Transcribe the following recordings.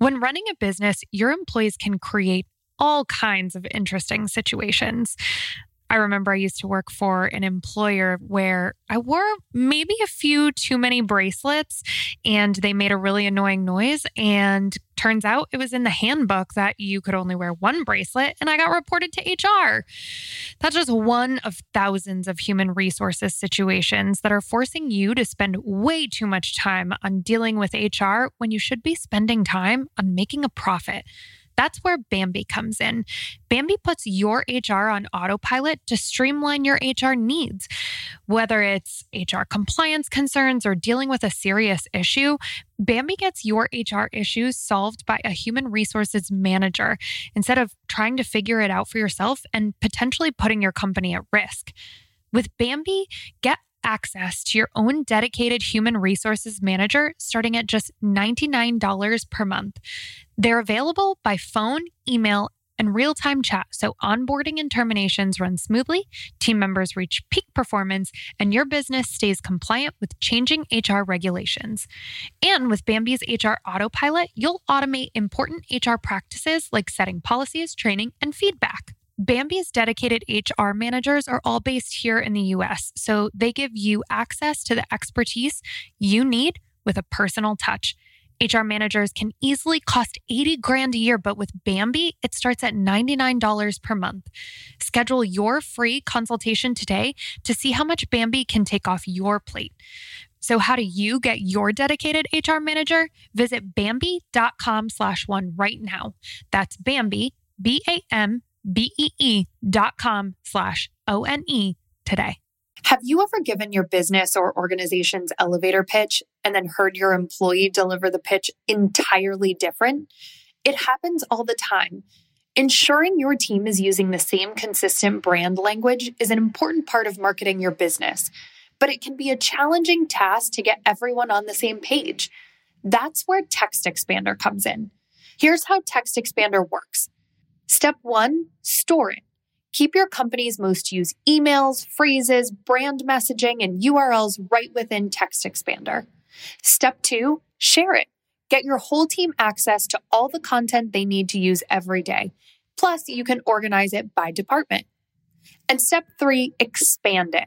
When running a business, your employees can create all kinds of interesting situations. I remember I used to work for an employer where I wore maybe a few too many bracelets and they made a really annoying noise. And turns out it was in the handbook that you could only wear one bracelet, and I got reported to HR. That's just one of thousands of human resources situations that are forcing you to spend way too much time on dealing with HR when you should be spending time on making a profit. That's where Bambee comes in. Bambee puts your HR on autopilot to streamline your HR needs. Whether it's HR compliance concerns or dealing with a serious issue, Bambee gets your HR issues solved by a human resources manager instead of trying to figure it out for yourself and potentially putting your company at risk. With Bambee, get access to your own dedicated human resources manager starting at just $99 per month. They're available by phone, email, and real time chat so onboarding and terminations run smoothly, team members reach peak performance, and your business stays compliant with changing HR regulations. And with Bambee's HR Autopilot, you'll automate important HR practices like setting policies, training, and feedback. Bambee's dedicated HR managers are all based here in the US, so they give you access to the expertise you need with a personal touch. HR managers can easily cost 80 grand a year, but with Bambee, it starts at $99 per month. Schedule your free consultation today to see how much Bambee can take off your plate. So how do you get your dedicated HR manager? Visit Bambee.com slash one right now. That's Bambee, B-A-M B-E-E dot com slash O-N-E today. Have you ever given your business or organization's elevator pitch and then heard your employee deliver the pitch entirely different? It happens all the time. Ensuring your team is using the same consistent brand language is an important part of marketing your business, but it can be a challenging task to get everyone on the same page. That's where TextExpander comes in. Here's how TextExpander works. Step one, store it. Keep your company's most used emails, phrases, brand messaging, and URLs right within TextExpander. Step two, share it. Get your whole team access to all the content they need to use every day. Plus, you can organize it by department. And step three, expand it.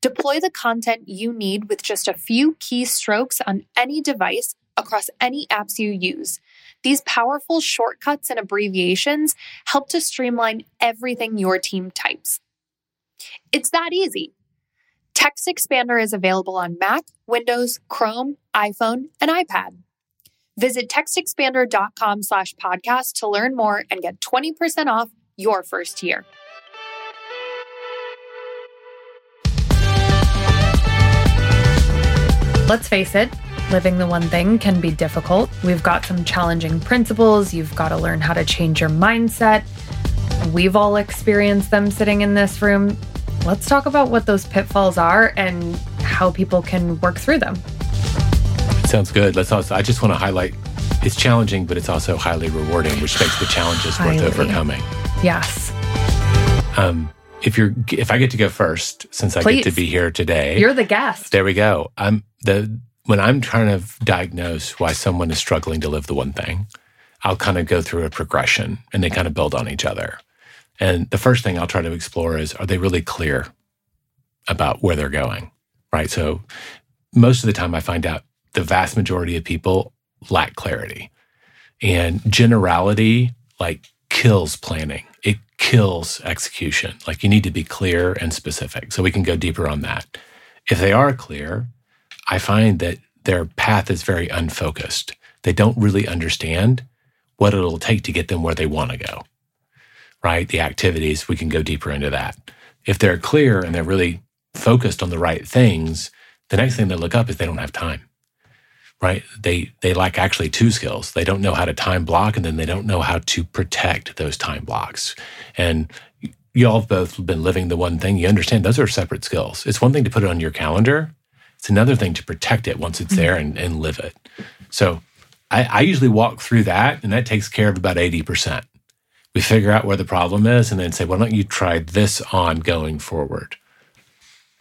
Deploy the content you need with just a few keystrokes on any device across any apps you use. These powerful shortcuts and abbreviations help to streamline everything your team types. It's that easy. TextExpander is available on Mac, Windows, Chrome, iPhone, and iPad. Visit textexpander.com slash podcast to learn more and get 20% off your first year. Let's face it, living the one thing can be difficult. We've got some challenging principles. You've got to learn how to change your mindset. We've all experienced them sitting in this room. Let's talk about what those pitfalls are and how people can work through them. Sounds good. Let's also, I just want to highlight it's challenging, but it's also highly rewarding, which makes the challenges highly. worth overcoming. Yes. Um, if you're, if I get to go first, since I get to be here today, you're the guest. There we go. I'm the when I'm trying to diagnose why someone is struggling to live the one thing, I'll kind of go through a progression and they kind of build on each other. And the first thing I'll try to explore is are they really clear about where they're going? Right. So most of the time I find out the vast majority of people lack clarity. And generality like kills planning. It kills execution. Like you need to be clear and specific. So we can go deeper on that. If they are clear, I find that their path is very unfocused. They don't really understand what it'll take to get them where they want to go, right? The activities, we can go deeper into that. If they're clear and they're really focused on the right things, the next thing they look up is they don't have time, right? They, they lack actually two skills. They don't know how to time block and then they don't know how to protect those time blocks. And you all have both been living the one thing. You understand those are separate skills. It's one thing to put it on your calendar it's another thing to protect it once it's there and, and live it. So I, I usually walk through that, and that takes care of about 80%. We figure out where the problem is and then say, why don't you try this on going forward?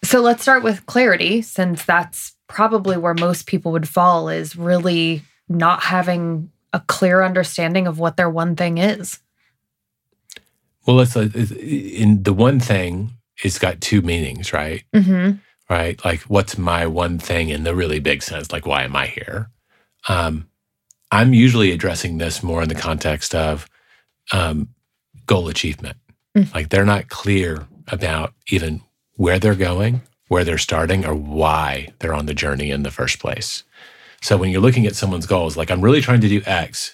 So let's start with clarity, since that's probably where most people would fall, is really not having a clear understanding of what their one thing is. Well, it's like in the one thing, it's got two meanings, right? Mm-hmm. Right. Like, what's my one thing in the really big sense? Like, why am I here? Um, I'm usually addressing this more in the context of um, goal achievement. Mm. Like, they're not clear about even where they're going, where they're starting, or why they're on the journey in the first place. So, when you're looking at someone's goals, like, I'm really trying to do X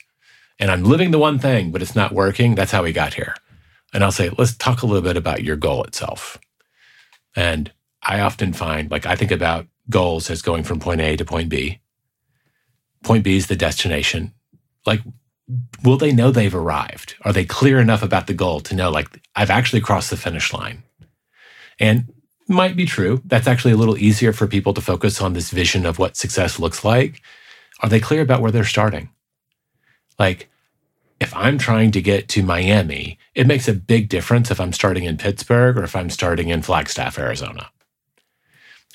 and I'm living the one thing, but it's not working, that's how we got here. And I'll say, let's talk a little bit about your goal itself. And I often find, like, I think about goals as going from point A to point B. Point B is the destination. Like, will they know they've arrived? Are they clear enough about the goal to know, like, I've actually crossed the finish line? And might be true. That's actually a little easier for people to focus on this vision of what success looks like. Are they clear about where they're starting? Like, if I'm trying to get to Miami, it makes a big difference if I'm starting in Pittsburgh or if I'm starting in Flagstaff, Arizona.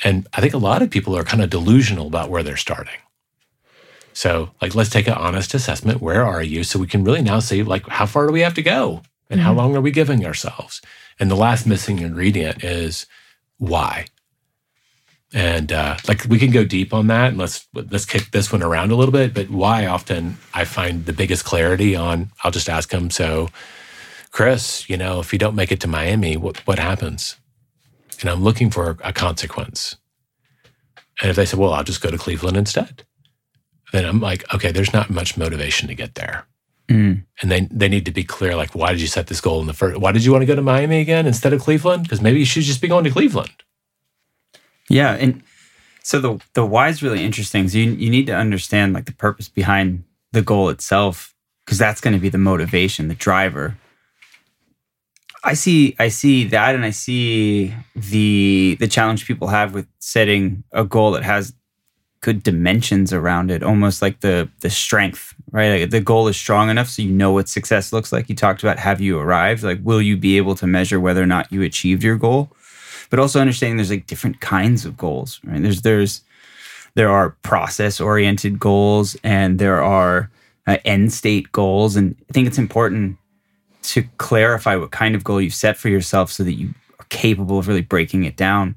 And I think a lot of people are kind of delusional about where they're starting. So, like, let's take an honest assessment. Where are you? So we can really now see, like, how far do we have to go? And how Mhm. long are we giving ourselves? And the last missing ingredient is why. And uh, like we can go deep on that, and let's let's kick this one around a little bit. But why often I find the biggest clarity on, I'll just ask them. So, Chris, you know, if you don't make it to Miami, what what happens? And I'm looking for a consequence. And if they said, well, I'll just go to Cleveland instead, then I'm like, okay, there's not much motivation to get there. Mm. And they they need to be clear, like, why did you set this goal in the first? Why did you want to go to Miami again instead of Cleveland? Because maybe you should just be going to Cleveland. Yeah, and so the the why is really interesting. So you you need to understand like the purpose behind the goal itself, because that's going to be the motivation, the driver. I see I see that, and I see the the challenge people have with setting a goal that has good dimensions around it, almost like the the strength, right? Like the goal is strong enough so you know what success looks like. You talked about have you arrived? Like, will you be able to measure whether or not you achieved your goal? but also understanding there's like different kinds of goals right there's there's there are process oriented goals and there are uh, end state goals and i think it's important to clarify what kind of goal you've set for yourself so that you are capable of really breaking it down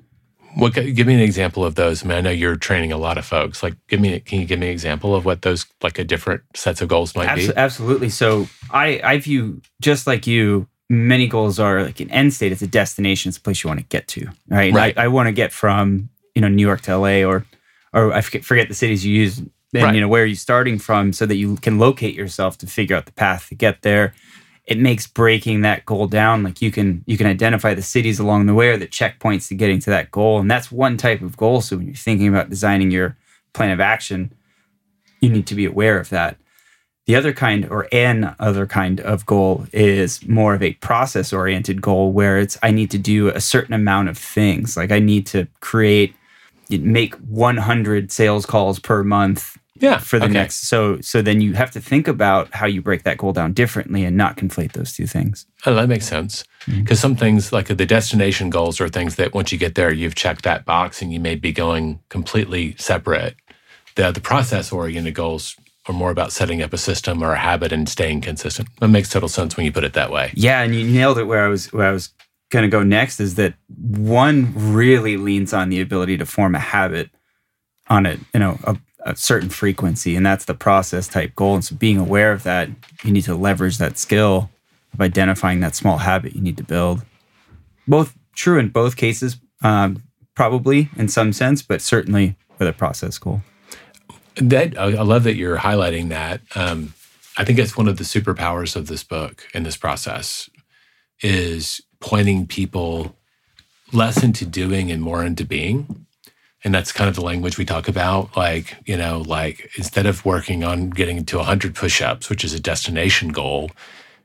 What? Give me an example of those. I mean, I know you're training a lot of folks. Like, give me. Can you give me an example of what those like a different sets of goals might Abso- be? absolutely so i i view just like you many goals are like an end state it's a destination it's a place you want to get to right And Right. i, I want to get from you know new york to la or or i forget, forget the cities you use and Right. you know where are you starting from so that you can locate yourself to figure out the path to get there it makes breaking that goal down. Like you can you can identify the cities along the way or the checkpoints to getting to that goal. And that's one type of goal. So when you're thinking about designing your plan of action you need to be aware of that. The other kind or an other kind of goal is more of a process oriented goal where it's I need to do a certain amount of things. Like I need to create make 100 sales calls per month yeah. for the okay. next so so then you have to think about how you break that goal down differently and not conflate those two things. Oh, that makes sense. Mm-hmm. Because some things, like the destination goals, are things that once you get there, you've checked that box, and you may be going completely separate. The the process oriented goals are more about setting up a system or a habit and staying consistent. That makes total sense when you put it that way. Yeah, and you nailed it where I was where I was going to go next is that one really leans on the ability to form a habit on a you know a, a certain frequency and that's the process type goal and so being aware of that you need to leverage that skill of identifying that small habit you need to build both true in both cases um, probably in some sense but certainly with a process goal That I love that you're highlighting that. Um, I think it's one of the superpowers of this book and this process is pointing people less into doing and more into being. And that's kind of the language we talk about. Like, you know, like instead of working on getting to 100 push ups, which is a destination goal,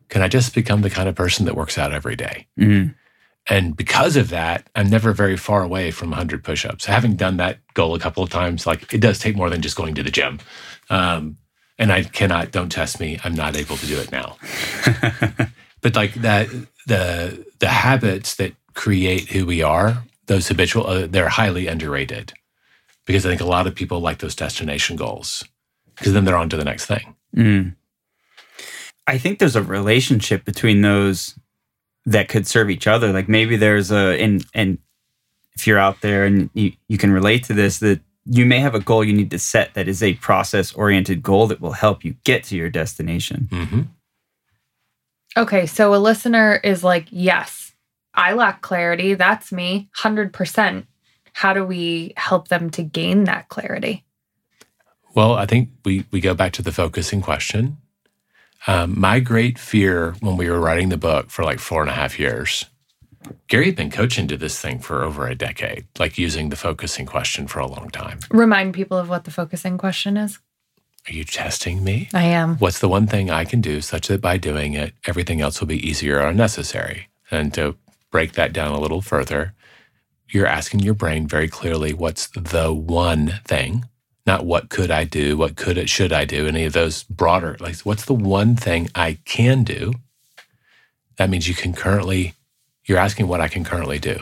can I just become the kind of person that works out every day? Mhm. And because of that, I'm never very far away from 100 push ups. Having done that goal a couple of times, like it does take more than just going to the gym. Um, and I cannot, don't test me, I'm not able to do it now. but like that, the, the habits that create who we are, those habitual, uh, they're highly underrated because I think a lot of people like those destination goals because then they're on to the next thing. Mm. I think there's a relationship between those that could serve each other. Like maybe there's a and and if you're out there and you, you can relate to this, that you may have a goal you need to set that is a process oriented goal that will help you get to your destination. hmm Okay, so a listener is like, yes, I lack clarity. That's me, 100%. How do we help them to gain that clarity? Well, I think we, we go back to the focusing question. Um, my great fear when we were writing the book for like four and a half years, Gary had been coaching to this thing for over a decade, like using the focusing question for a long time. Remind people of what the focusing question is. Are you testing me? I am. What's the one thing I can do such that by doing it, everything else will be easier or unnecessary? And to break that down a little further, you're asking your brain very clearly what's the one thing, not what could I do, what could it, should I do, any of those broader, like what's the one thing I can do? That means you can currently, you're asking what I can currently do,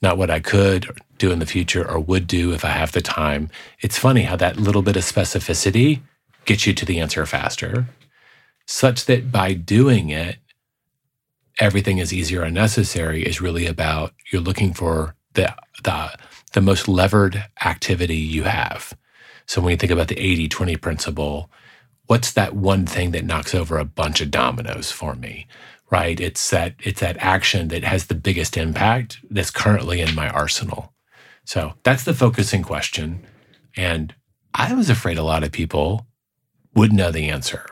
not what I could do in the future or would do if I have the time. It's funny how that little bit of specificity gets you to the answer faster, such that by doing it, everything is easier and necessary is really about you're looking for the the the most levered activity you have. So when you think about the 80-20 principle, what's that one thing that knocks over a bunch of dominoes for me? Right? It's that it's that action that has the biggest impact that's currently in my arsenal. So that's the focusing question. And I was afraid a lot of people would know the answer.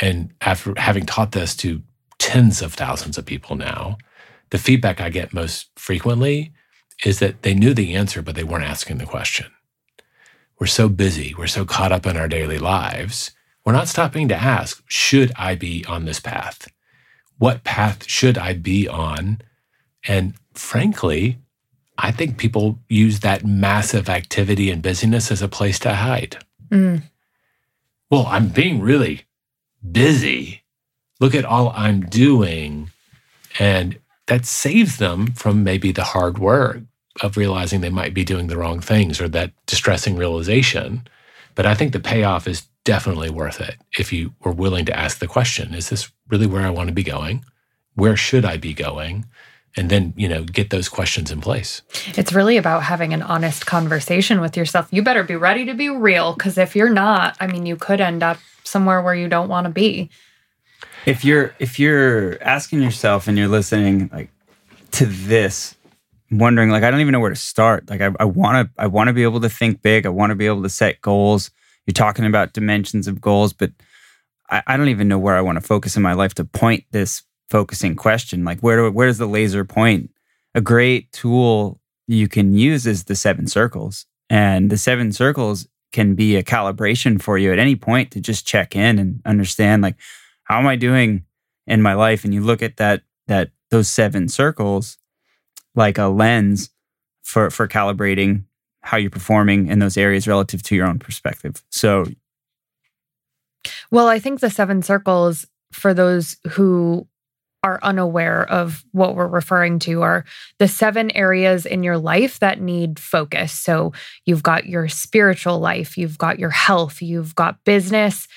And after having taught this to tens of thousands of people now, the feedback I get most frequently is that they knew the answer, but they weren't asking the question. We're so busy, we're so caught up in our daily lives, we're not stopping to ask, should I be on this path? What path should I be on? And frankly, I think people use that massive activity and busyness as a place to hide. Mm. Well, I'm being really busy. Look at all I'm doing. And that saves them from maybe the hard work of realizing they might be doing the wrong things or that distressing realization. But I think the payoff is definitely worth it if you were willing to ask the question Is this really where I want to be going? Where should I be going? And then, you know, get those questions in place. It's really about having an honest conversation with yourself. You better be ready to be real because if you're not, I mean, you could end up somewhere where you don't want to be. If you're if you're asking yourself and you're listening like to this, wondering like I don't even know where to start. Like I want to I want to be able to think big. I want to be able to set goals. You're talking about dimensions of goals, but I, I don't even know where I want to focus in my life to point this focusing question. Like where do, where does the laser point? A great tool you can use is the seven circles. And the seven circles can be a calibration for you at any point to just check in and understand like how am I doing in my life? And you look at that that those seven circles like a lens for for calibrating how you're performing in those areas relative to your own perspective. So Well, I think the seven circles for those who are unaware of what we're referring to are the seven areas in your life that need focus. So you've got your spiritual life, you've got your health, you've got business.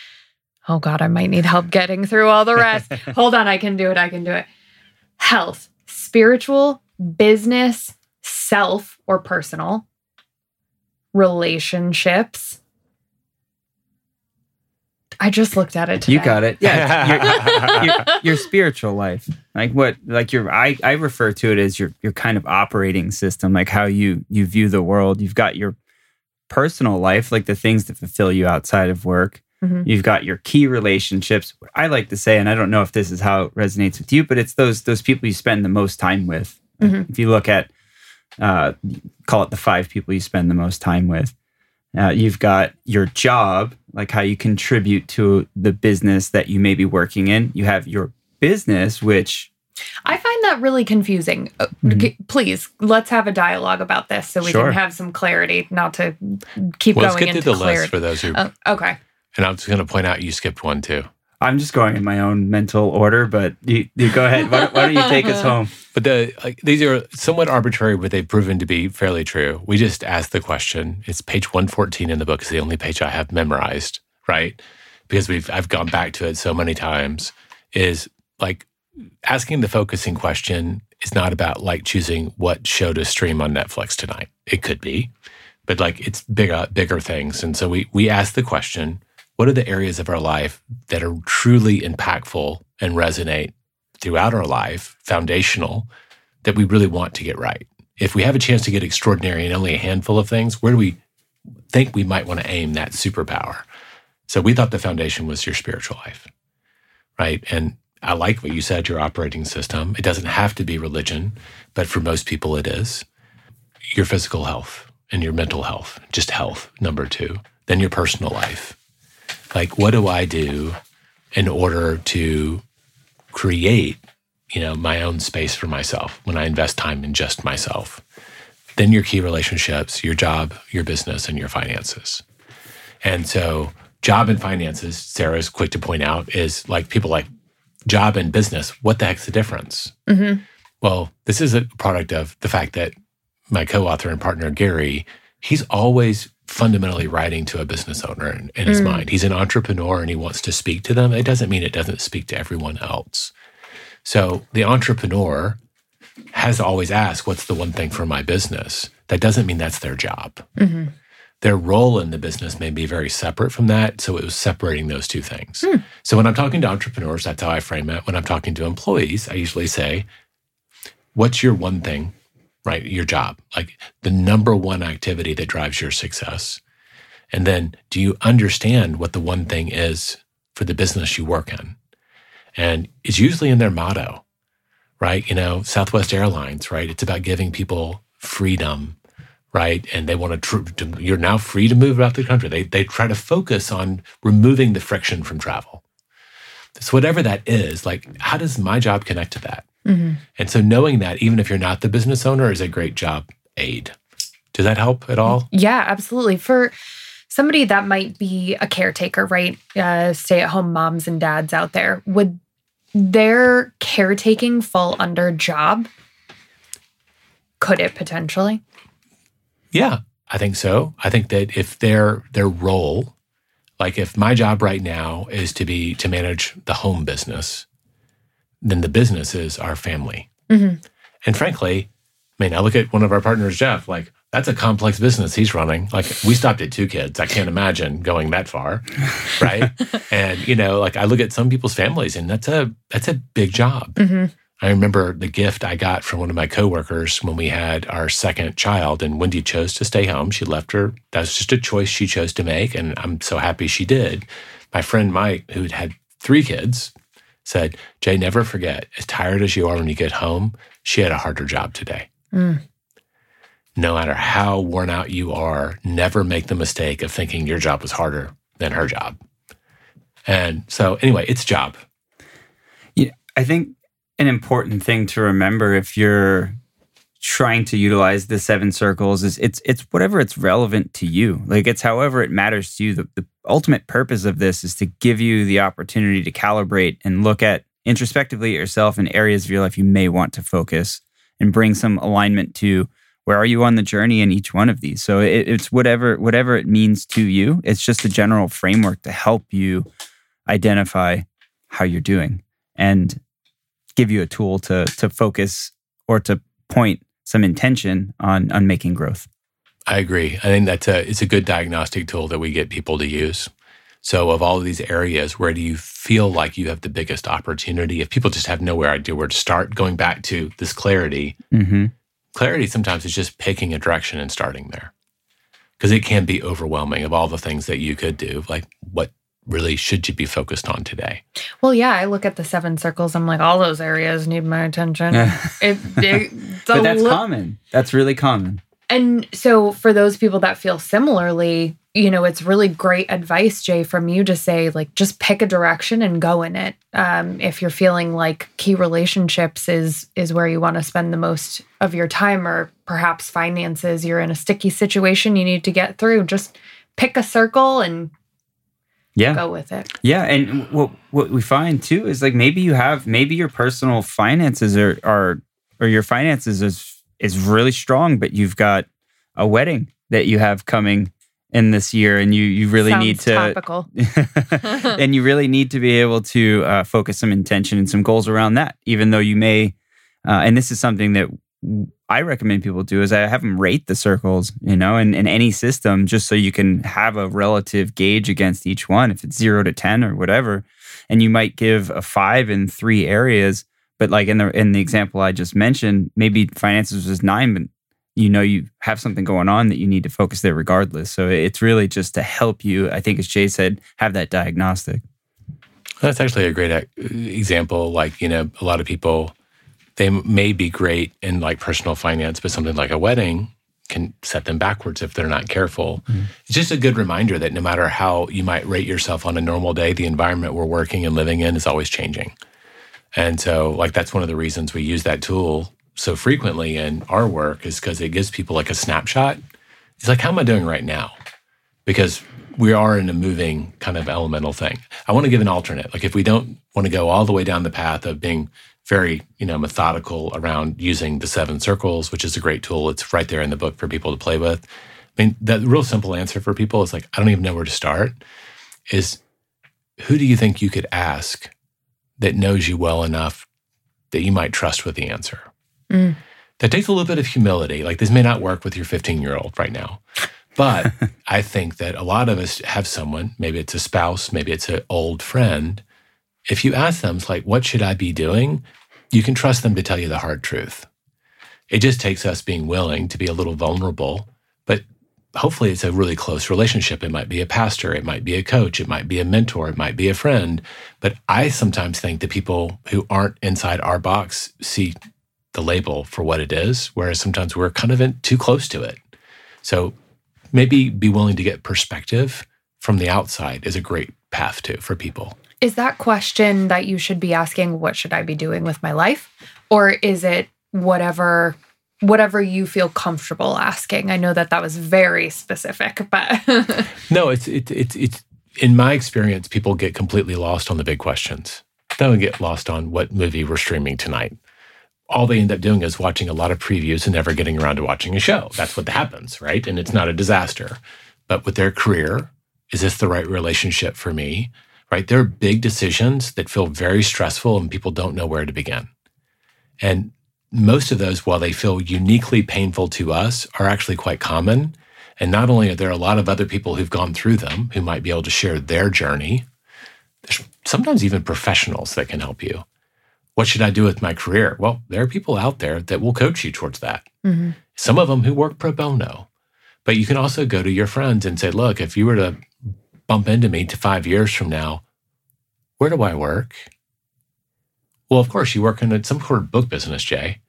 Oh God, I might need help getting through all the rest. Hold on, I can do it. I can do it. Health, spiritual, business, self or personal, relationships. I just looked at it. Today. you got it. Yeah. your, your, your spiritual life. Like what like your I, I refer to it as your your kind of operating system, like how you you view the world. You've got your personal life, like the things that fulfill you outside of work. Mhm. You've got your key relationships. I like to say, and I don't know if this is how it resonates with you, but it's those those people you spend the most time with. Mhm. If you look at uh, call it the five people you spend the most time with. Uh, you've got your job, like how you contribute to the business that you may be working in. You have your business, which I find that really confusing. Uh, g- Please, let's have a dialogue about this so we Sure. can have some clarity, not to keep Well, let's going get into through the clarity. list for those who, Oh, okay. And I'm just going to point out you skipped one too. I'm just going in my own mental order, but you, you go ahead. Why, why don't you take us home? But the like, these are somewhat arbitrary, but they've proven to be fairly true. We just asked the question. It's page 114 in the book. It's the only page I have memorized, right? because we've I've gone back to it so many times is like asking the focusing question is not about like choosing what show to stream on Netflix tonight. It could be, but like it's bigger bigger things. And so we we ask the question, what are the areas of our life that are truly impactful and resonate throughout our life, foundational, that we really want to get right? If we have a chance to get extraordinary in only a handful of things, where do we think we might want to aim that superpower? So we thought the foundation was your spiritual life, right? And I like what you said, your operating system. It doesn't have to be religion, but for most people it is. Your physical health and your mental health, just health, number two. Then your personal life. Like, what do I do in order to create, you know, my own space for myself when I invest time in just myself? Then your key relationships, your job, your business, and your finances. And so, job and finances, Sarah's quick to point out, is like people like job and business. What the heck's the difference? Mm-hmm. Well, this is a product of the fact that my co-author and partner Gary, he's always fundamentally writing to a business owner in, in his Mm. mind. He's an entrepreneur and he wants to speak to them. It doesn't mean it doesn't speak to everyone else. So the entrepreneur has always asked, "What's the one thing for my business?" That doesn't mean that's their job. Mm-hmm. Their role in the business may be very separate from that. So it was separating those two things. Hmm. So when I'm talking to entrepreneurs, that's how I frame it. When I'm talking to employees, I usually say, What's your one thing, right? Your job, like the number one activity that drives your success. And then do you understand what the one thing is for the business you work in? And it's usually in their motto, right? You know, Southwest Airlines, right? It's about giving people freedom right? And they want to, tr- you're now free to move about the country. They, they try to focus on removing the friction from travel. So, whatever that is, like, how does my job connect to that? Mm-hmm. And so, knowing that, even if you're not the business owner, is a great job aid. Does that help at all? Yeah, absolutely. For somebody that might be a caretaker, right? Uh, stay at home moms and dads out there, would their caretaking fall under job? Could it potentially? Yeah, I think so. I think that if their their role, like if my job right now is to be to manage the home business, then the business is our family. Mhm. And frankly, I mean, I look at one of our partners, Jeff, like that's a complex business he's running. Like we stopped at two kids. I can't imagine going that far. Right. and you know, like I look at some people's families and that's a that's a big job. Mm-hmm. I remember the gift I got from one of my coworkers when we had our second child, and Wendy chose to stay home. She left her. That was just a choice she chose to make, and I'm so happy she did. My friend Mike, who'd had three kids, said, Jay, never forget, as tired as you are when you get home, she had a harder job today. Mm. No matter how worn out you are, never make the mistake of thinking your job was harder than her job. And so, anyway, it's job. Yeah, I think an important thing to remember if you're trying to utilize the seven circles is it's it's whatever it's relevant to you. Like it's however it matters to you. The, the ultimate purpose of this is to give you the opportunity to calibrate and look at introspectively at yourself in areas of your life you may want to focus and bring some alignment to where are you on the journey in each one of these. So it, it's whatever whatever it means to you. It's just a general framework to help you identify how you're doing and give you a tool to to focus or to point some intention on on making growth. I agree. I think that's a it's a good diagnostic tool that we get people to use. So, of all of these areas, where do you feel like you have the biggest opportunity? If people just have nowhere idea where to start, going back to this clarity, Mm-hmm. clarity sometimes is just picking a direction and starting there, because it can be overwhelming of all the things that you could do. Like, what really should you be focused on today? Well, yeah, I look at the seven circles. I'm like, all those areas need my attention. It, it, it's but that's li- common. That's really common. And so, for those people that feel similarly, you know, it's really great advice, Jay, from you to say, like, just pick a direction and go in it. Um, if you're feeling like key relationships is is where you want to spend the most of your time, or perhaps finances, you're in a sticky situation you need to get through. Just pick a circle and Yeah. go with it. Yeah, and what what we find too is like maybe you have maybe your personal finances are are or your finances is is really strong, but you've got a wedding that you have coming in this year, and you you really Sounds need to and you really need to be able to uh, focus some intention and some goals around that. Even though you may, uh, and this is something that I recommend people do is I have them rate the circles, you know, in, in any system, just so you can have a relative gauge against each one. If it's zero to ten or whatever, and you might give a five in three areas, but like in the in the example I just mentioned, maybe finances was nine, but you know you have something going on that you need to focus there regardless. So it's really just to help you. I think, as Jay said, have that diagnostic. That's actually a great uh, example. Like you know, a lot of people they may be great in like personal finance, but something like a wedding can set them backwards if they're not careful. Mm. It's just a good reminder that no matter how you might rate yourself on a normal day, the environment we're working and living in is always changing. And so, like, that's one of the reasons we use that tool so frequently in our work is because it gives people like a snapshot. It's like, how am I doing right now? Because we are in a moving kind of elemental thing. I want to give an alternate. Like, if we don't want to go all the way down the path of being very you know methodical around using the seven circles which is a great tool. It's right there in the book for people to play with. I mean the real simple answer for people is like i don't even know where to start is who do you think you could ask that knows you well enough that you might trust with the answer? Mm. that takes a little bit of humility. Like this may not work with your 15 year old right now but i think that a lot of us have someone maybe it's a spouse maybe it's an old friend if you ask them, like, what should I be doing? You can trust them to tell you the hard truth. It just takes us being willing to be a little vulnerable, but hopefully it's a really close relationship. It might be a pastor, it might be a coach, it might be a mentor, it might be a friend. But I sometimes think that people who aren't inside our box see the label for what it is, whereas sometimes we're kind of in, too close to it. So maybe be willing to get perspective from the outside is a great path to for people. Is that question that you should be asking what should I be doing with my life or is it whatever whatever you feel comfortable asking? I know that that was very specific, but No, it's it's it's in my experience people get completely lost on the big questions. They don't get lost on what movie we're streaming tonight. All they end up doing is watching a lot of previews and never getting around to watching a show. That's what happens, right? And it's not a disaster. But with their career, is this the right relationship for me? Right? There are big decisions that feel very stressful and people don't know where to begin. And most of those, while they feel uniquely painful to us, are actually quite common. And not only are there a lot of other people who've gone through them who might be able to share their journey, there's sometimes even professionals that can help you. What should I do with my career? Well, there are people out there that will coach you towards that. Mm-hmm. Some of them who work pro bono. But you can also go to your friends and say, look, if you were to bump into me to five years from now, where do I work? Well, of course, you work in some sort of book business, Jay.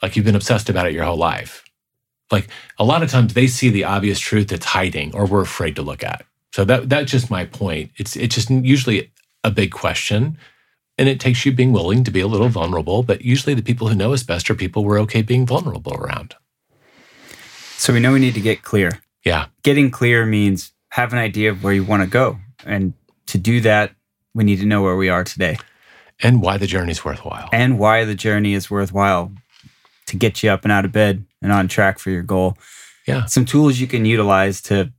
Like you've been obsessed about it your whole life. Like a lot of times they see the obvious truth that's hiding or we're afraid to look at. So that that's just my point. It's it's just usually a big question. And it takes you being willing to be a little vulnerable, but usually the people who know us best are people we're okay being vulnerable around. So we know we need to get clear. Yeah. Getting clear means have an idea of where you want to go. And to do that, we need to know where we are today. And why the journey is worthwhile. And why the journey is worthwhile to get you up and out of bed and on track for your goal. Yeah. Some tools you can utilize to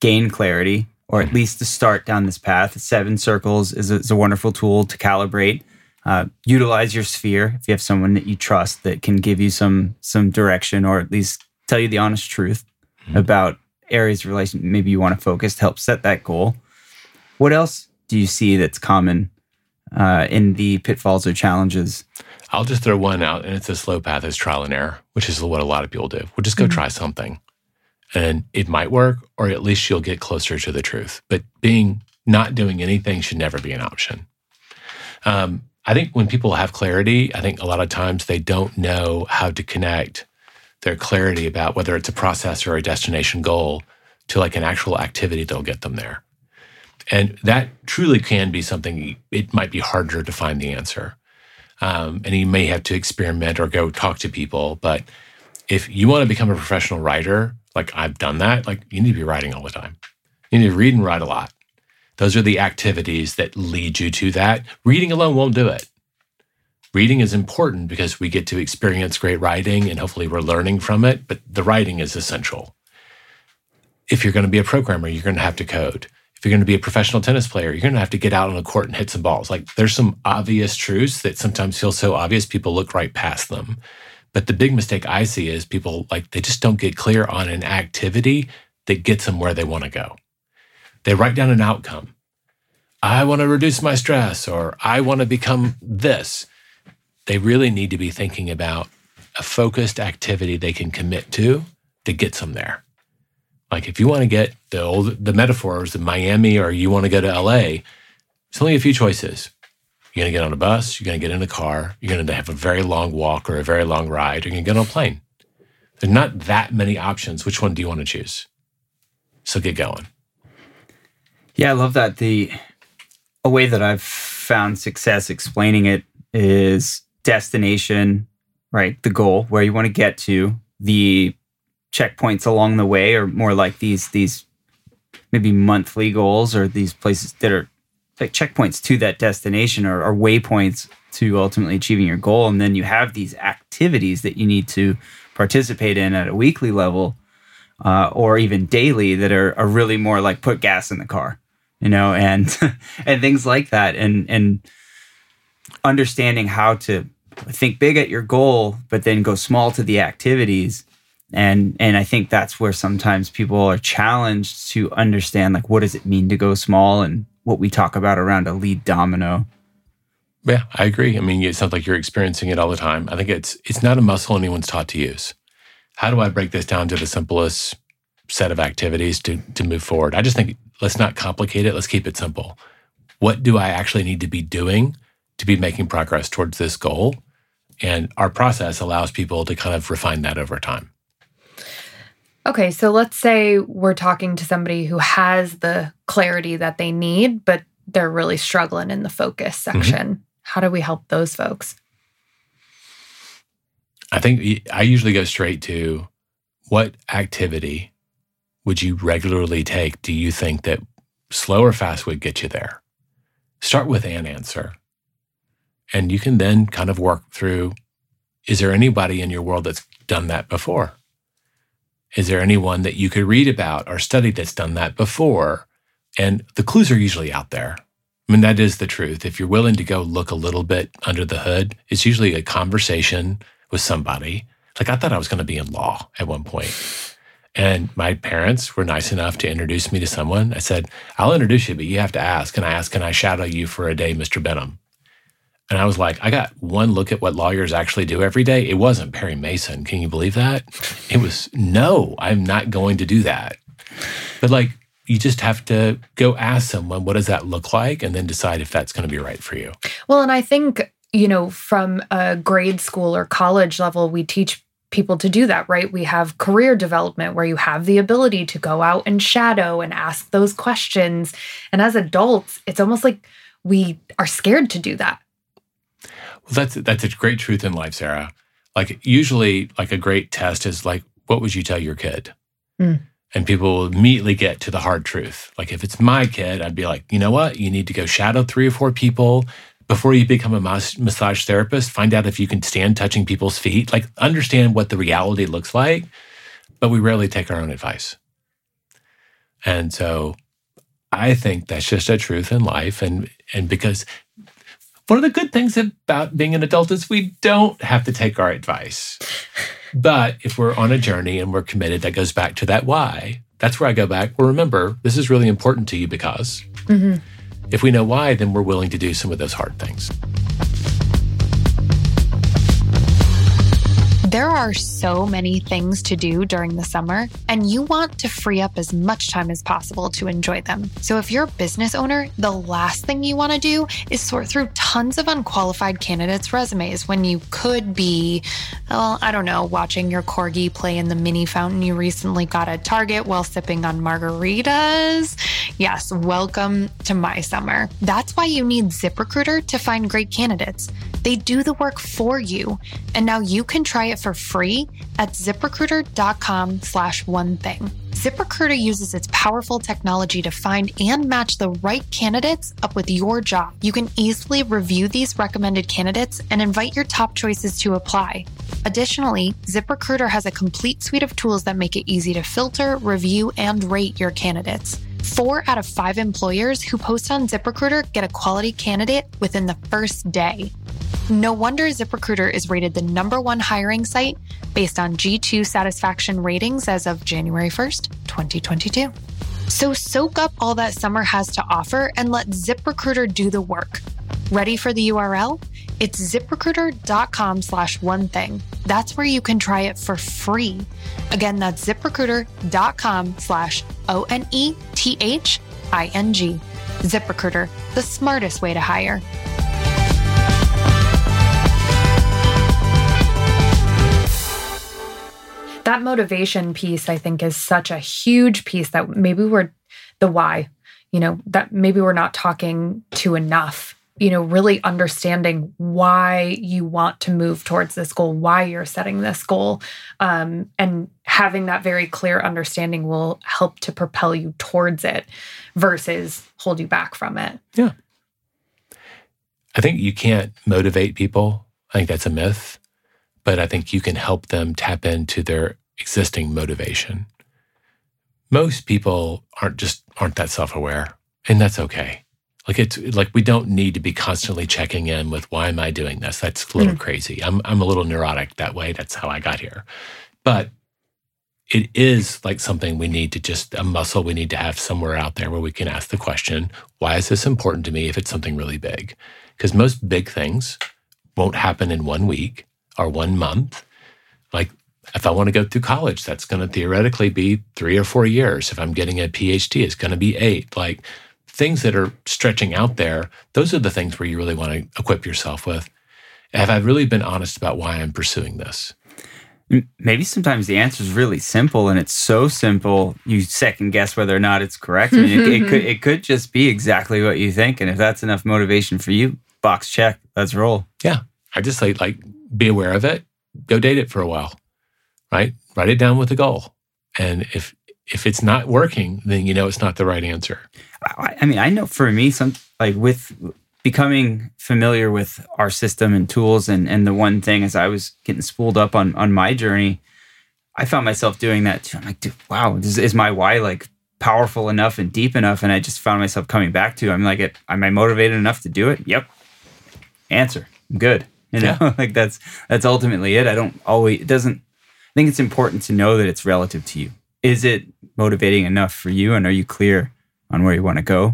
gain clarity or at least to start down this path. Seven circles is a, is a wonderful tool to calibrate. Uh, utilize your sphere if you have someone that you trust that can give you some some direction or at least tell you the honest truth mm-hmm. about areas of relation maybe you want to focus to help set that goal. What else do you see that's common uh, in the pitfalls or challenges? I'll just throw one out, and it's a slow path is trial and error, which is what a lot of people do. We'll just go mm-hmm. try something, and it might work, or at least you'll get closer to the truth. But being not doing anything should never be an option. Um, I think when people have clarity, I think a lot of times they don't know how to connect their clarity about whether it's a process or a destination goal to like an actual activity that'll get them there. And that truly can be something, it might be harder to find the answer. Um, and you may have to experiment or go talk to people. But if you want to become a professional writer, like I've done that, like you need to be writing all the time. You need to read and write a lot. Those are the activities that lead you to that. Reading alone won't do it. Reading is important because we get to experience great writing and hopefully we're learning from it, but the writing is essential. if you're going to be a programmer, you're going to have to code. If you're going to be a professional tennis player, you're going to have to get out on the court and hit some balls. Like there's some obvious truths that sometimes feel so obvious, people look right past them. But the big mistake I see is people like they just don't get clear on an activity that gets them where they want to go. They write down an outcome. I want to reduce my stress or I want to become this. They really need to be thinking about a focused activity they can commit to that gets them there. Like if you want to get the old the metaphors of Miami or you want to go to LA, it's only a few choices. You're to get on a bus, you're to get in a car, you're to have a very long walk or a very long ride, or you're to get on a plane. There's not that many options. Which one do you want to choose? So get going. Yeah, I love that. The a way that I've found success explaining it is destination, right? The goal, where you want to get to, the checkpoints along the way, or more like these these maybe monthly goals or these places that are like checkpoints to that destination or, or waypoints to ultimately achieving your goal. And then you have these activities that you need to participate in at a weekly level uh, or even daily that are, are really more like put gas in the car, you know, and and things like that. And and understanding how to think big at your goal, but then go small to the activities. And and I think that's where sometimes people are challenged to understand like what does it mean to go small and what we talk about around a lead domino. Yeah, I agree. I mean, it sounds like you're experiencing it all the time. I think it's it's not a muscle anyone's taught to use. How do I break this down to the simplest set of activities to to move forward? I just think let's not complicate it. Let's keep it simple. What do I actually need to be doing to be making progress towards this goal? And our process allows people to kind of refine that over time. Okay, so let's say we're talking to somebody who has the clarity that they need, but they're really struggling in the focus mm-hmm. section. Mm-hmm. How do we help those folks? I think I usually go straight to what activity would you regularly take? Do you think that slow or fast would get you there? Start with an answer. And you can then kind of work through is there anybody in your world that's done that before? Is there anyone that you could read about or study that's done that before? And the clues are usually out there. I mean, that is the truth. If you're willing to go look a little bit under the hood, it's usually a conversation with somebody. Like I thought I was going to be in law at one point. And my parents were nice enough to introduce me to someone. I said, I'll introduce you, but you have to ask. And I asked, Can I shadow you for a day, Mr. Benham? And I was like, I got one look at what lawyers actually do every day. It wasn't Perry Mason. Can you believe that? It was, no, I'm not going to do that. But like, you just have to go ask someone, what does that look like? And then decide if that's going to be right for you. Well, and I think, you know, from a grade school or college level, we teach people to do that, right? We have career development where you have the ability to go out and shadow and ask those questions. And as adults, it's almost like we are scared to do that well, that's that's a great truth in life, Sarah. Like usually, like a great test is like, what would you tell your kid? Mm. And people will immediately get to the hard truth. Like if it's my kid, I'd be like, you know what? You need to go shadow three or four people before you become a massage therapist. Find out if you can stand touching people's feet. Like understand what the reality looks like. But we rarely take our own advice. And so I think that's just a truth in life. And and because one of the good things about being an adult is we don't have to take our advice. But if we're on a journey and we're committed, that goes back to that why. That's where I go back. Well, remember, this is really important to you because mm-hmm. if we know why, then we're willing to do some of those hard things. There are so many things to do during the summer, and you want to free up as much time as possible to enjoy them. So, if you're a business owner, the last thing you want to do is sort through tons of unqualified candidates' resumes when you could be, well, I don't know, watching your corgi play in the mini fountain you recently got at Target while sipping on margaritas. Yes, welcome to my summer. That's why you need ZipRecruiter to find great candidates. They do the work for you, and now you can try it for free at ziprecruiter.com slash one thing. ZipRecruiter uses its powerful technology to find and match the right candidates up with your job. You can easily review these recommended candidates and invite your top choices to apply. Additionally, ZipRecruiter has a complete suite of tools that make it easy to filter, review, and rate your candidates. Four out of five employers who post on ZipRecruiter get a quality candidate within the first day. No wonder ZipRecruiter is rated the number one hiring site based on G2 satisfaction ratings as of January 1st, 2022. So soak up all that summer has to offer and let ZipRecruiter do the work. Ready for the URL? It's ziprecruiter.com slash one thing. That's where you can try it for free. Again, that's ziprecruiter.com slash O N E T H I N G. ZipRecruiter, the smartest way to hire. That motivation piece, I think, is such a huge piece that maybe we're the why, you know, that maybe we're not talking to enough you know, really understanding why you want to move towards this goal, why you're setting this goal, um, and having that very clear understanding will help to propel you towards it versus hold you back from it. Yeah. I think you can't motivate people. I think that's a myth, but I think you can help them tap into their existing motivation. Most people aren't just aren't that self-aware, and that's okay. Like it's like we don't need to be constantly checking in with why am I doing this? That's a little mm. crazy. I'm I'm a little neurotic that way. That's how I got here. But it is like something we need to just a muscle we need to have somewhere out there where we can ask the question, why is this important to me if it's something really big? Because most big things won't happen in one week or one month. Like if I want to go through college, that's going to theoretically be three or four years. If I'm getting a PhD, it's going to be eight. Like things that are stretching out there, those are the things where you really want to equip yourself with. Have I really been honest about why I'm pursuing this? Maybe sometimes the answer is really simple, and it's so simple you second guess whether or not it's correct. I mean, it, it, could it could just be exactly what you think, and if that's enough motivation for you, box check. Let's roll. Yeah, I just say like be aware of it. Go date it for a while, right? Write it down with a goal, and if if it's not working, then you know it's not the right answer. I, I mean, I know for me, some like with becoming familiar with our system and tools, and and the one thing as I was getting spooled up on on my journey, I found myself doing that too. I'm like, dude, wow, is, is my why like powerful enough and deep enough? And I just found myself coming back to. I'm like, am I motivated enough to do it? Yep. Answer. I'm good. You know, yeah. like that's that's ultimately it. I don't always. It doesn't. I think it's important to know that it's relative to you. Is it motivating enough for you, and are you clear on where you want to go.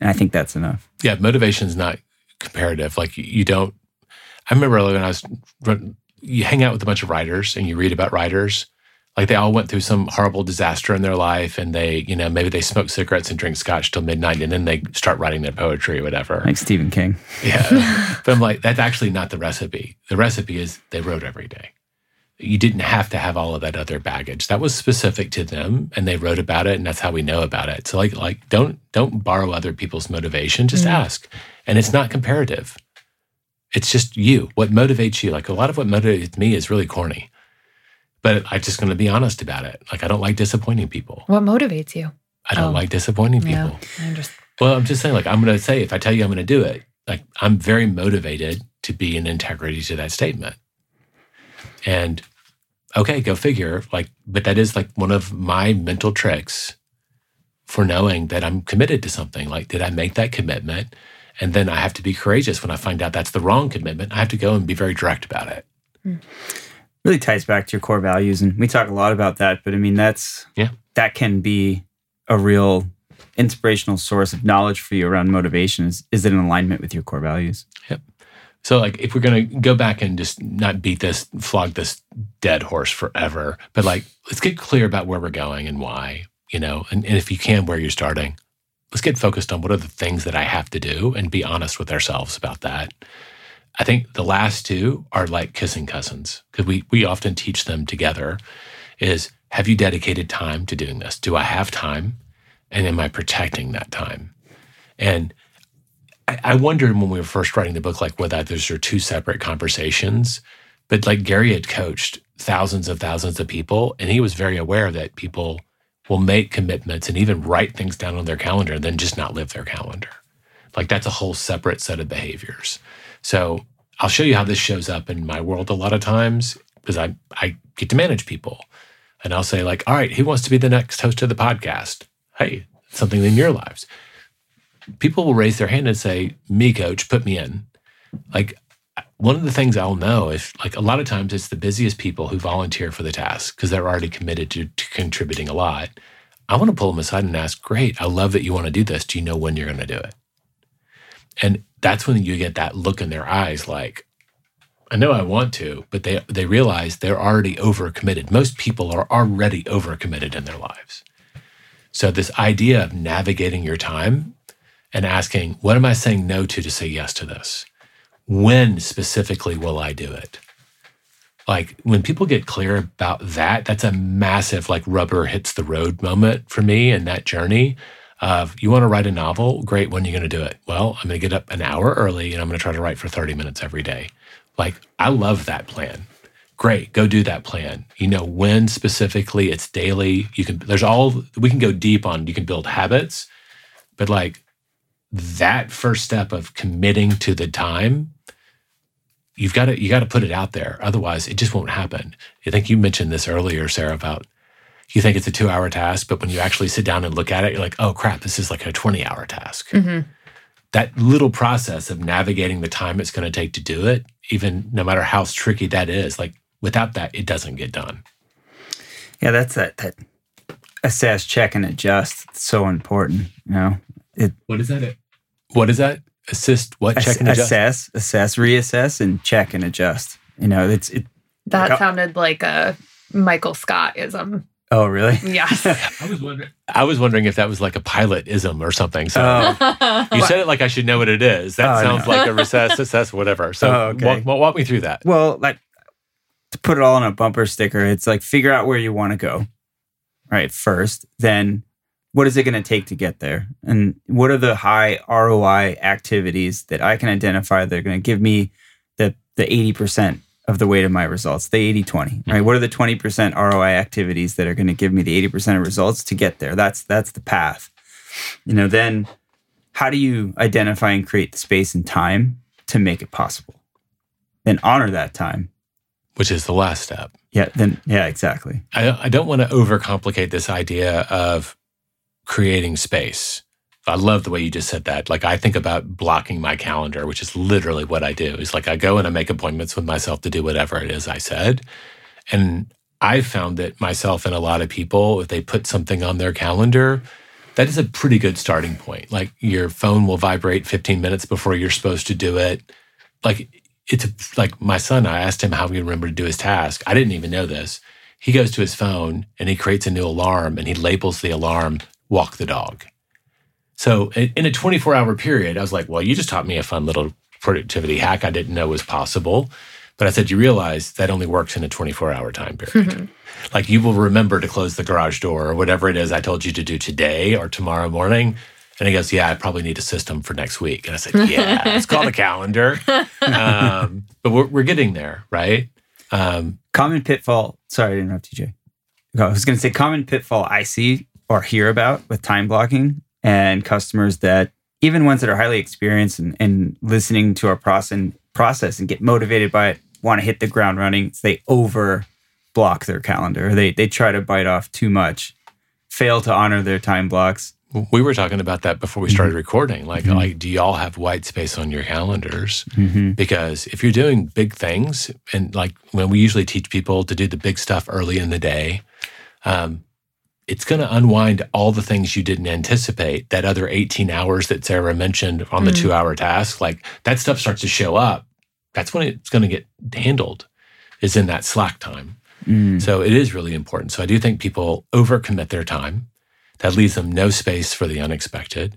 And I think that's enough. Yeah, motivation is not comparative. Like you don't. I remember when I was you hang out with a bunch of writers and you read about writers. Like they all went through some horrible disaster in their life, and they, you know, maybe they smoke cigarettes and drink scotch till midnight, and then they start writing their poetry or whatever. Like Stephen King. Yeah, but I'm like, that's actually not the recipe. The recipe is they wrote every day you didn't have to have all of that other baggage. That was specific to them and they wrote about it and that's how we know about it. So like like don't don't borrow other people's motivation, just mm. ask. And it's not comparative. It's just you. What motivates you? Like a lot of what motivates me is really corny. But I'm just going to be honest about it. Like I don't like disappointing people. What motivates you? I don't oh. like disappointing people. Yeah, just... Well, I'm just saying like I'm going to say if I tell you I'm going to do it, like I'm very motivated to be in integrity to that statement. And okay, go figure. Like, but that is like one of my mental tricks for knowing that I'm committed to something. Like, did I make that commitment? And then I have to be courageous when I find out that's the wrong commitment. I have to go and be very direct about it. Mm. Really ties back to your core values. And we talk a lot about that, but I mean, that's, yeah, that can be a real inspirational source of knowledge for you around motivation. Is, is it in alignment with your core values? Yep. So, like, if we're going to go back and just not beat this, flog this dead horse forever, but like, let's get clear about where we're going and why, you know, and, and if you can, where you're starting. Let's get focused on what are the things that I have to do and be honest with ourselves about that. I think the last two are like kissing cousins because we, we often teach them together is have you dedicated time to doing this? Do I have time? And am I protecting that time? And I, I wondered when we were first writing the book, like whether those are two separate conversations. But like Gary had coached thousands of thousands of people, and he was very aware that people will make commitments and even write things down on their calendar and then just not live their calendar. Like that's a whole separate set of behaviors. So I'll show you how this shows up in my world a lot of times. because I, I get to manage people. And I'll say, like, all right, who wants to be the next host of the podcast? Hey, something in your lives. People will raise their hand and say, me, coach, put me in. Like, one of the things I'll know is like a lot of times it's the busiest people who volunteer for the task because they're already committed to, to, contributing a lot. I want to pull them aside and ask, Great, I love that you want to do this. Do you know when you're going to do it? And that's when you get that look in their eyes like, I know I want to, but they, they realize they're already overcommitted. Most people are already overcommitted in their lives. So, this idea of navigating your time and asking, What am I saying no to to say yes to this? when specifically will I do it? Like when people get clear about that, that's a massive like rubber hits the road moment for me in that journey of you want to write a novel? Great. When are you going to do it? Well, I'm going to get up an hour early and I'm going to try to write for 30 minutes every day. Like I love that plan. Great. Go do that plan. You know, when specifically it's daily, you can, there's all, we can go deep on, you can build habits, but like that first step of committing to the time you've got to you got to put it out there otherwise it just won't happen i think you mentioned this earlier sarah about you think it's a two hour task but when you actually sit down and look at it you're like oh crap this is like a 20 hour task. Mm-hmm. that little process of navigating the time it's going to take to do it even no matter how tricky that is like without that it doesn't get done. Yeah that's that that assess check and adjust. It's so important you know? It, what is that? It, what is that? Assist what check and adjust? assess assess reassess and check and adjust. You know it's it that like, sounded like a michael scott ism oh really yes i was wondering i was wondering if that was like a pilot ism or something so oh. you said it like i should know what it is that oh, sounds no. like a recess assess whatever so oh, okay. walk, walk me through that well like to put it all on a bumper sticker it's like figure out where you want to go right first then what is it going to take to get there? And what are the high ROI activities that I can identify that are going to give me the, the 80% of the weight of my results, the 80 20, right? Mm-hmm. What are the 20% ROI activities that are going to give me the 80% of results to get there? That's, that's the path. You know, then how do you identify and create the space and time to make it possible? Then honor that time. Which is the last step. Yeah, then, yeah, exactly. I, I don't want to overcomplicate this idea of creating space. I love the way you just said that. Like I think about blocking my calendar, which is literally what I do. Is like I go and I make appointments with myself to do whatever it is I said. And I've found that myself and a lot of people, if they put something on their calendar, that is a pretty good starting point. Like your phone will vibrate 15 minutes before you're supposed to do it. Like it's like my son, I asked him how he remembered to do his task. I didn't even know this. He goes to his phone and he creates a new alarm and he labels the alarm walk the dog. So in a 24 hour period, I was like, well, you just taught me a fun little productivity hack I didn't know was possible. But I said, you realize that only works in a 24 hour time period. Mm-hmm. Like you will remember to close the garage door or whatever it is I told you to do today or tomorrow morning. And he goes, Yeah, I probably need a system for next week. And I said, Yeah, it's called a calendar. Um, but we're, we're getting there, right? Um, common pitfall. Sorry, I didn't interrupt TJ. I was going to say common pitfall I see or hear about with time blocking and customers that even ones that are highly experienced and, and listening to our process and, process and get motivated by it want to hit the ground running they over block their calendar they they try to bite off too much fail to honor their time blocks we were talking about that before we started mm-hmm. recording like mm-hmm. like do y'all have white space on your calendars mm-hmm. because if you're doing big things and like when we usually teach people to do the big stuff early in the day um, it's going to unwind all the things you didn't anticipate. That other 18 hours that Sarah mentioned on the mm. two hour task, like that stuff starts to show up. That's when it's going to get handled, is in that slack time. Mm. So it is really important. So I do think people overcommit their time. That leaves them no space for the unexpected.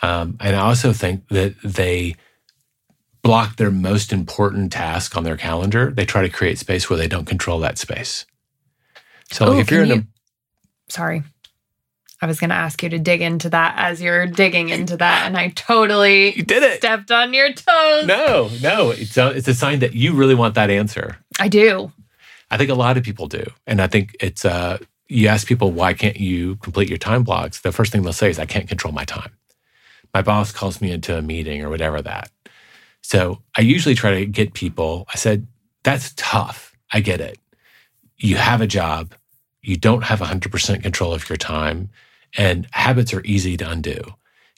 Um, and I also think that they block their most important task on their calendar. They try to create space where they don't control that space. So like if you're in a sorry. I was going to ask you to dig into that as you're digging into that, and I totally you did it. Stepped on your toes. No, no, it's a, it's a sign that you really want that answer. I do. I think a lot of people do, and I think it's uh, you ask people why can't you complete your time blocks? The first thing they'll say is I can't control my time. My boss calls me into a meeting or whatever that. So I usually try to get people. I said that's tough. I get it. you have a job, you don't have 100% control of your time, and habits are easy to undo.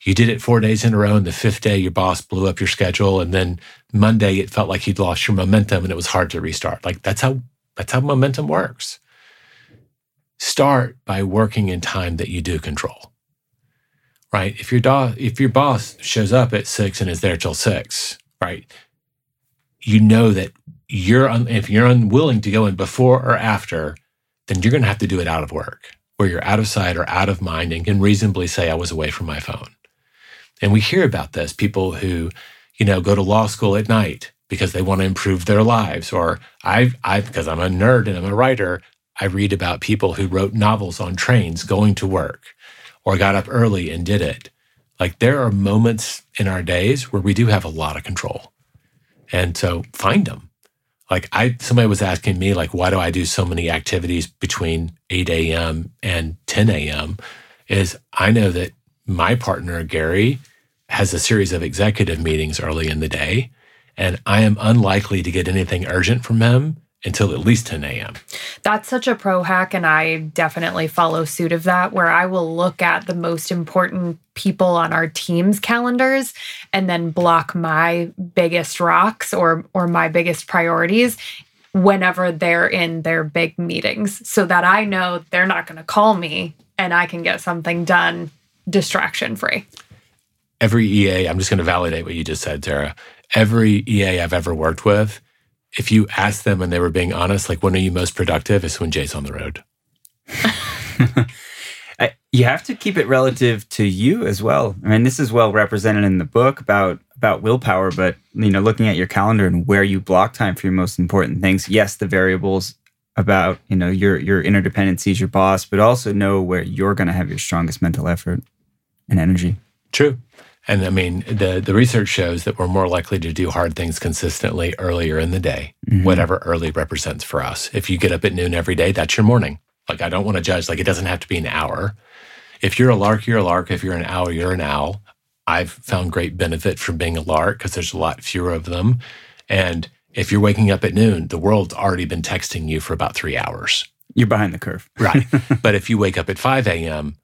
You did it four days in a row, and the fifth day, your boss blew up your schedule, and then Monday, it felt like you'd lost your momentum, and it was hard to restart. Like that's how that's how momentum works. Start by working in time that you do control. Right? If your do- if your boss shows up at six and is there till six, right? You know that you're un- if you're unwilling to go in before or after, then you're going to have to do it out of work, where you're out of sight or out of mind and can reasonably say I was away from my phone. And we hear about this people who, you know, go to law school at night because they want to improve their lives. Or I, I, because I'm a nerd and I'm a writer, I read about people who wrote novels on trains going to work or got up early and did it. Like there are moments in our days where we do have a lot of control. And so find them. Like I, somebody was asking me, like, why do I do so many activities between 8 a.m. and 10 a.m.? Is I know that my partner, Gary, has a series of executive meetings early in the day, and I am unlikely to get anything urgent from him until at least 10 a.m. That's such a pro hack, and I definitely follow suit of that, where I will look at the most important people on our team's calendars and then block my biggest rocks or or my biggest priorities whenever they're in their big meetings so that I know they're not going to call me and I can get something done distraction free. Every EA, I'm just going to validate what you just said, Tara. Every EA I've ever worked with, if you ask them and they were being honest, like when are you most productive? It's when Jay's on the road. you have to keep it relative to you as well. I mean, this is well represented in the book about about willpower, but you know, looking at your calendar and where you block time for your most important things. Yes, the variables about you know your your interdependencies, your boss, but also know where you're going to have your strongest mental effort and energy. True. And I mean, the, the research shows that we're more likely to do hard things consistently earlier in the day, mm-hmm. whatever early represents for us. If you get up at noon every day, that's your morning. Like, I don't want to judge, like, it doesn't have to be an hour. If you're a lark, you're a lark. If you're an owl, you're an owl. I've found great benefit from being a lark because there's a lot fewer of them. And if you're waking up at noon, the world's already been texting you for about three hours. You're behind the curve. right. But if you wake up at 5 a.m.,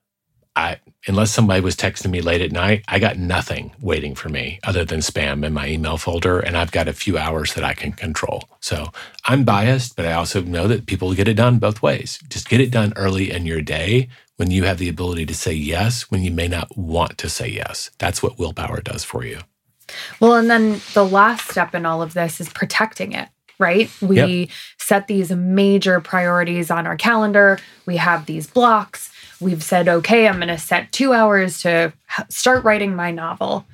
I, unless somebody was texting me late at night, I got nothing waiting for me other than spam in my email folder. And I've got a few hours that I can control. So I'm biased, but I also know that people get it done both ways. Just get it done early in your day when you have the ability to say yes when you may not want to say yes. That's what willpower does for you. Well, and then the last step in all of this is protecting it right? We yep. set these major priorities on our calendar. We have these blocks we've said, okay, I'm going to set two hours to start writing my novel.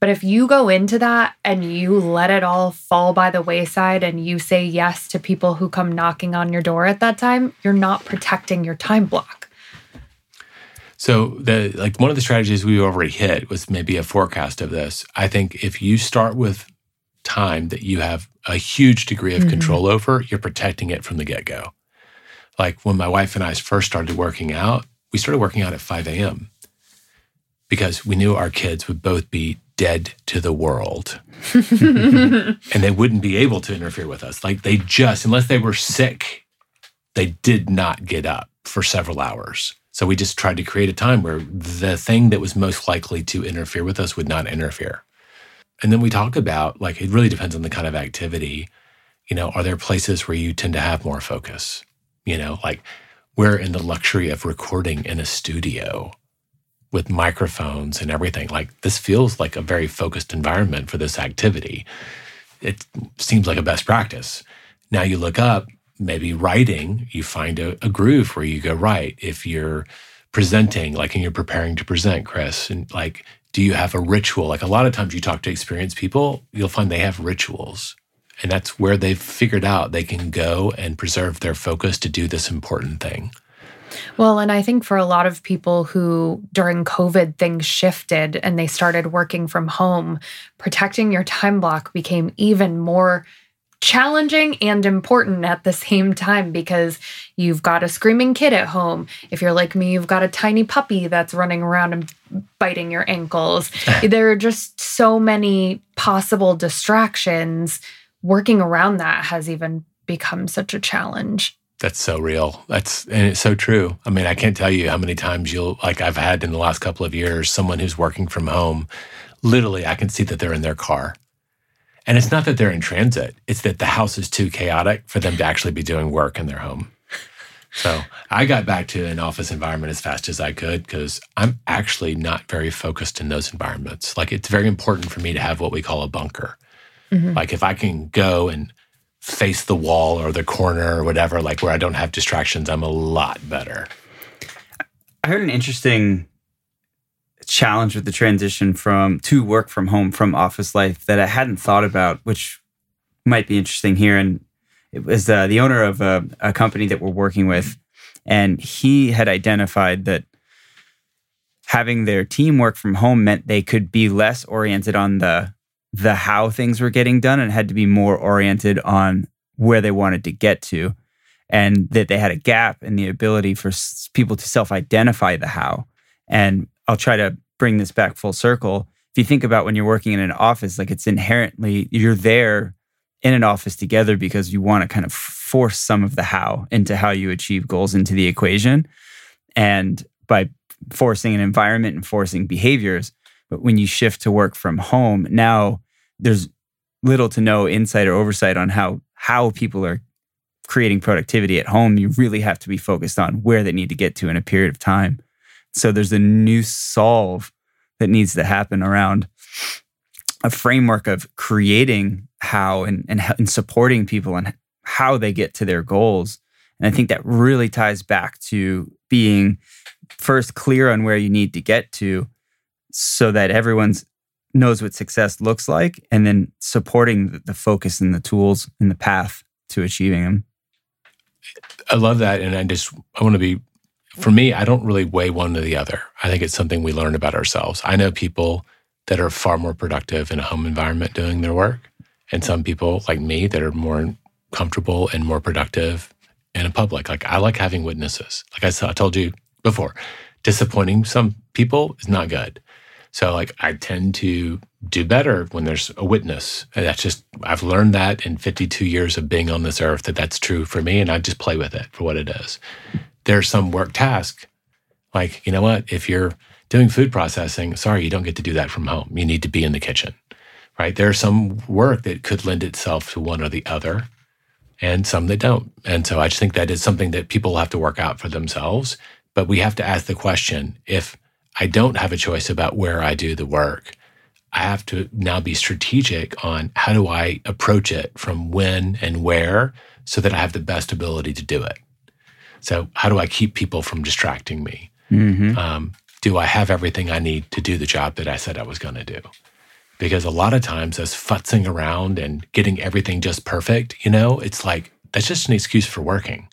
But if you go into that and you let it all fall by the wayside and you say yes to people who come knocking on your door at that time, you're not protecting your time block. So the like one of the strategies we already hit was maybe a forecast of this. I think if you start with time that you have a huge degree of mm-hmm. control over, you're protecting it from the get-go. Like when my wife and I first started working out, we started working out at 5 a.m. because we knew our kids would both be dead to the world and they wouldn't be able to interfere with us. Like they just, unless they were sick, they did not get up for several hours. So we just tried to create a time where the thing that was most likely to interfere with us would not interfere. And then we talk about like, it really depends on the kind of activity. You know, are there places where you tend to have more focus? You know, like we're in the luxury of recording in a studio with microphones and everything. Like this feels like a very focused environment for this activity. It seems like a best practice. Now you look up, maybe writing, you find a, a groove where you go right. If you're presenting, like and you're preparing to present, Chris, and like, do you have a ritual? Like a lot of times you talk to experienced people, you'll find they have rituals and that's where they've figured out they can go and preserve their focus to do this important thing. Well, and I think for a lot of people who during COVID things shifted and they started working from home, protecting your time block became even more challenging and important at the same time because you've got a screaming kid at home. If you're like me, you've got a tiny puppy that's running around and biting your ankles. there are just so many possible distractions working around that has even become such a challenge. That's so real. That's and it's so true. I mean, I can't tell you how many times you'll like I've had in the last couple of years someone who's working from home. Literally, I can see that they're in their car. And it's not that they're in transit, it's that the house is too chaotic for them to actually be doing work in their home. So I got back to an office environment as fast as I could because I'm actually not very focused in those environments. Like it's very important for me to have what we call a bunker. Mm-hmm. Like if I can go and face the wall or the corner or whatever, like where I don't have distractions, I'm a lot better. I heard an interesting challenge with the transition from to work from home from office life that I hadn't thought about, which might be interesting here. And it was uh, the owner of a, a company that we're working with, and he had identified that having their team work from home meant they could be less oriented on the the how things were getting done and had to be more oriented on where they wanted to get to and that they had a gap in the ability for people to self-identify the how. And i'll try to bring this back full circle. If you think about when you're working in an office like it's inherently you're there in an office together because you want to kind of force some of the how into how you achieve goals into the equation. And by forcing an environment and forcing behaviors but when you shift to work from home, now there's little to no insight or oversight on how how people are creating productivity at home. You really have to be focused on where they need to get to in a period of time. So there's a new solve that needs to happen around a framework of creating how and, and, and supporting people and how they get to their goals. And I think that really ties back to being first clear on where you need to get to so that everyone's knows what success looks like and then supporting the focus and the tools and the path to achieving them i love that and i just i want to be for me i don't really weigh one to the other. I think it's something we learn about ourselves. I know people that are far more productive in a home environment doing their work and some people like me that are more comfortable and more productive in a public. Like i like having witnesses. Like i, I told you before disappointing some people is not good so like I tend to do better when there's a witness. And that's just I've learned that in 52 years of being on this earth that that's true for me and I just play with it for what it is. There's some work task like, you know what, if you're doing food processing, sorry, you don't get to do that from home. You need to be in the kitchen. Right? There's some work that could lend itself to one or the other and some that don't. And so I just think that is something that people have to work out for themselves, but we have to ask the question if I don't have a choice about where I do the work. I have to now be strategic on how do I approach it from when and where so that I have the best ability to do it. So, how do I keep people from distracting me? Mm-hmm. Um, do I have everything I need to do the job that I said I was going to do? Because a lot of times, us futzing around and getting everything just perfect, you know, it's like that's just an excuse for working.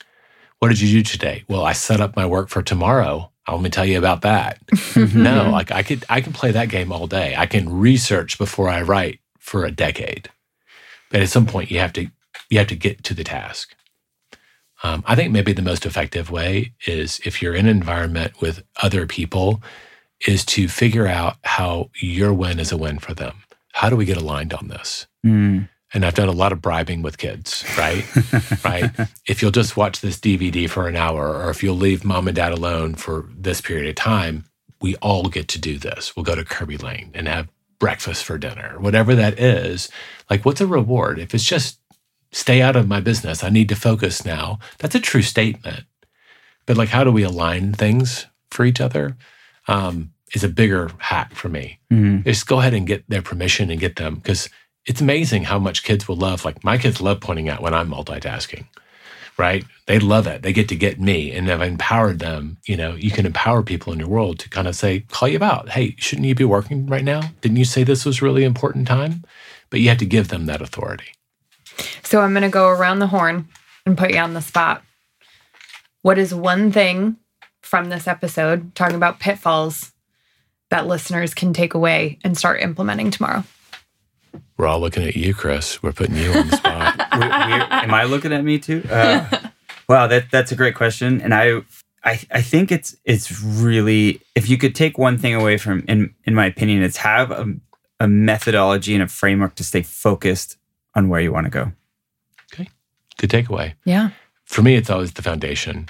What did you do today? Well, I set up my work for tomorrow let me tell you about that. no, like I could I can play that game all day. I can research before I write for a decade. But at some point you have to you have to get to the task. Um, I think maybe the most effective way is if you're in an environment with other people, is to figure out how your win is a win for them. How do we get aligned on this? Mm and I've done a lot of bribing with kids, right? right. If you'll just watch this DVD for an hour, or if you'll leave mom and dad alone for this period of time, we all get to do this. We'll go to Kerbey Lane and have breakfast for dinner, whatever that is. Like, what's a reward? If it's just stay out of my business, I need to focus now, that's a true statement. But like, how do we align things for each other? Um, is a bigger hack for me. Mm-hmm. Just go ahead and get their permission and get them because it's amazing how much kids will love. Like my kids love pointing out when I'm multitasking, right? They love it. They get to get me. And I've empowered them. You know, you can empower people in your world to kind of say, call you about, hey, shouldn't you be working right now? Didn't you say this was really important time? But you have to give them that authority. So I'm going to go around the horn and put you on the spot. What is one thing from this episode talking about pitfalls that listeners can take away and start implementing tomorrow? We're all looking at you, Chris. We're putting you on the spot. we're, we're, am I looking at me too? Uh, wow, that that's a great question, and I, I I think it's it's really if you could take one thing away from in in my opinion, it's have a, a methodology and a framework to stay focused on where you want to go. Okay, good takeaway. Yeah. for me, it's always the foundation.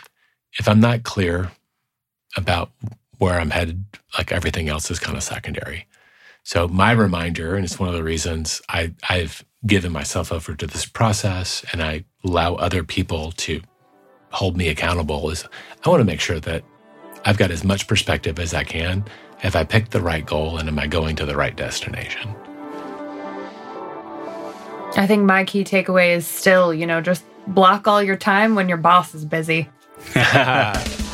If I'm not clear about where I'm headed, like everything else is kind of secondary. So my reminder, and it's one of the reasons I, I've given myself over to this process and I allow other people to hold me accountable is I want to make sure that I've got as much perspective as I can. Have I picked the right goal and am I going to the right destination? I think my key takeaway is still, you know, just block all your time when your boss is busy.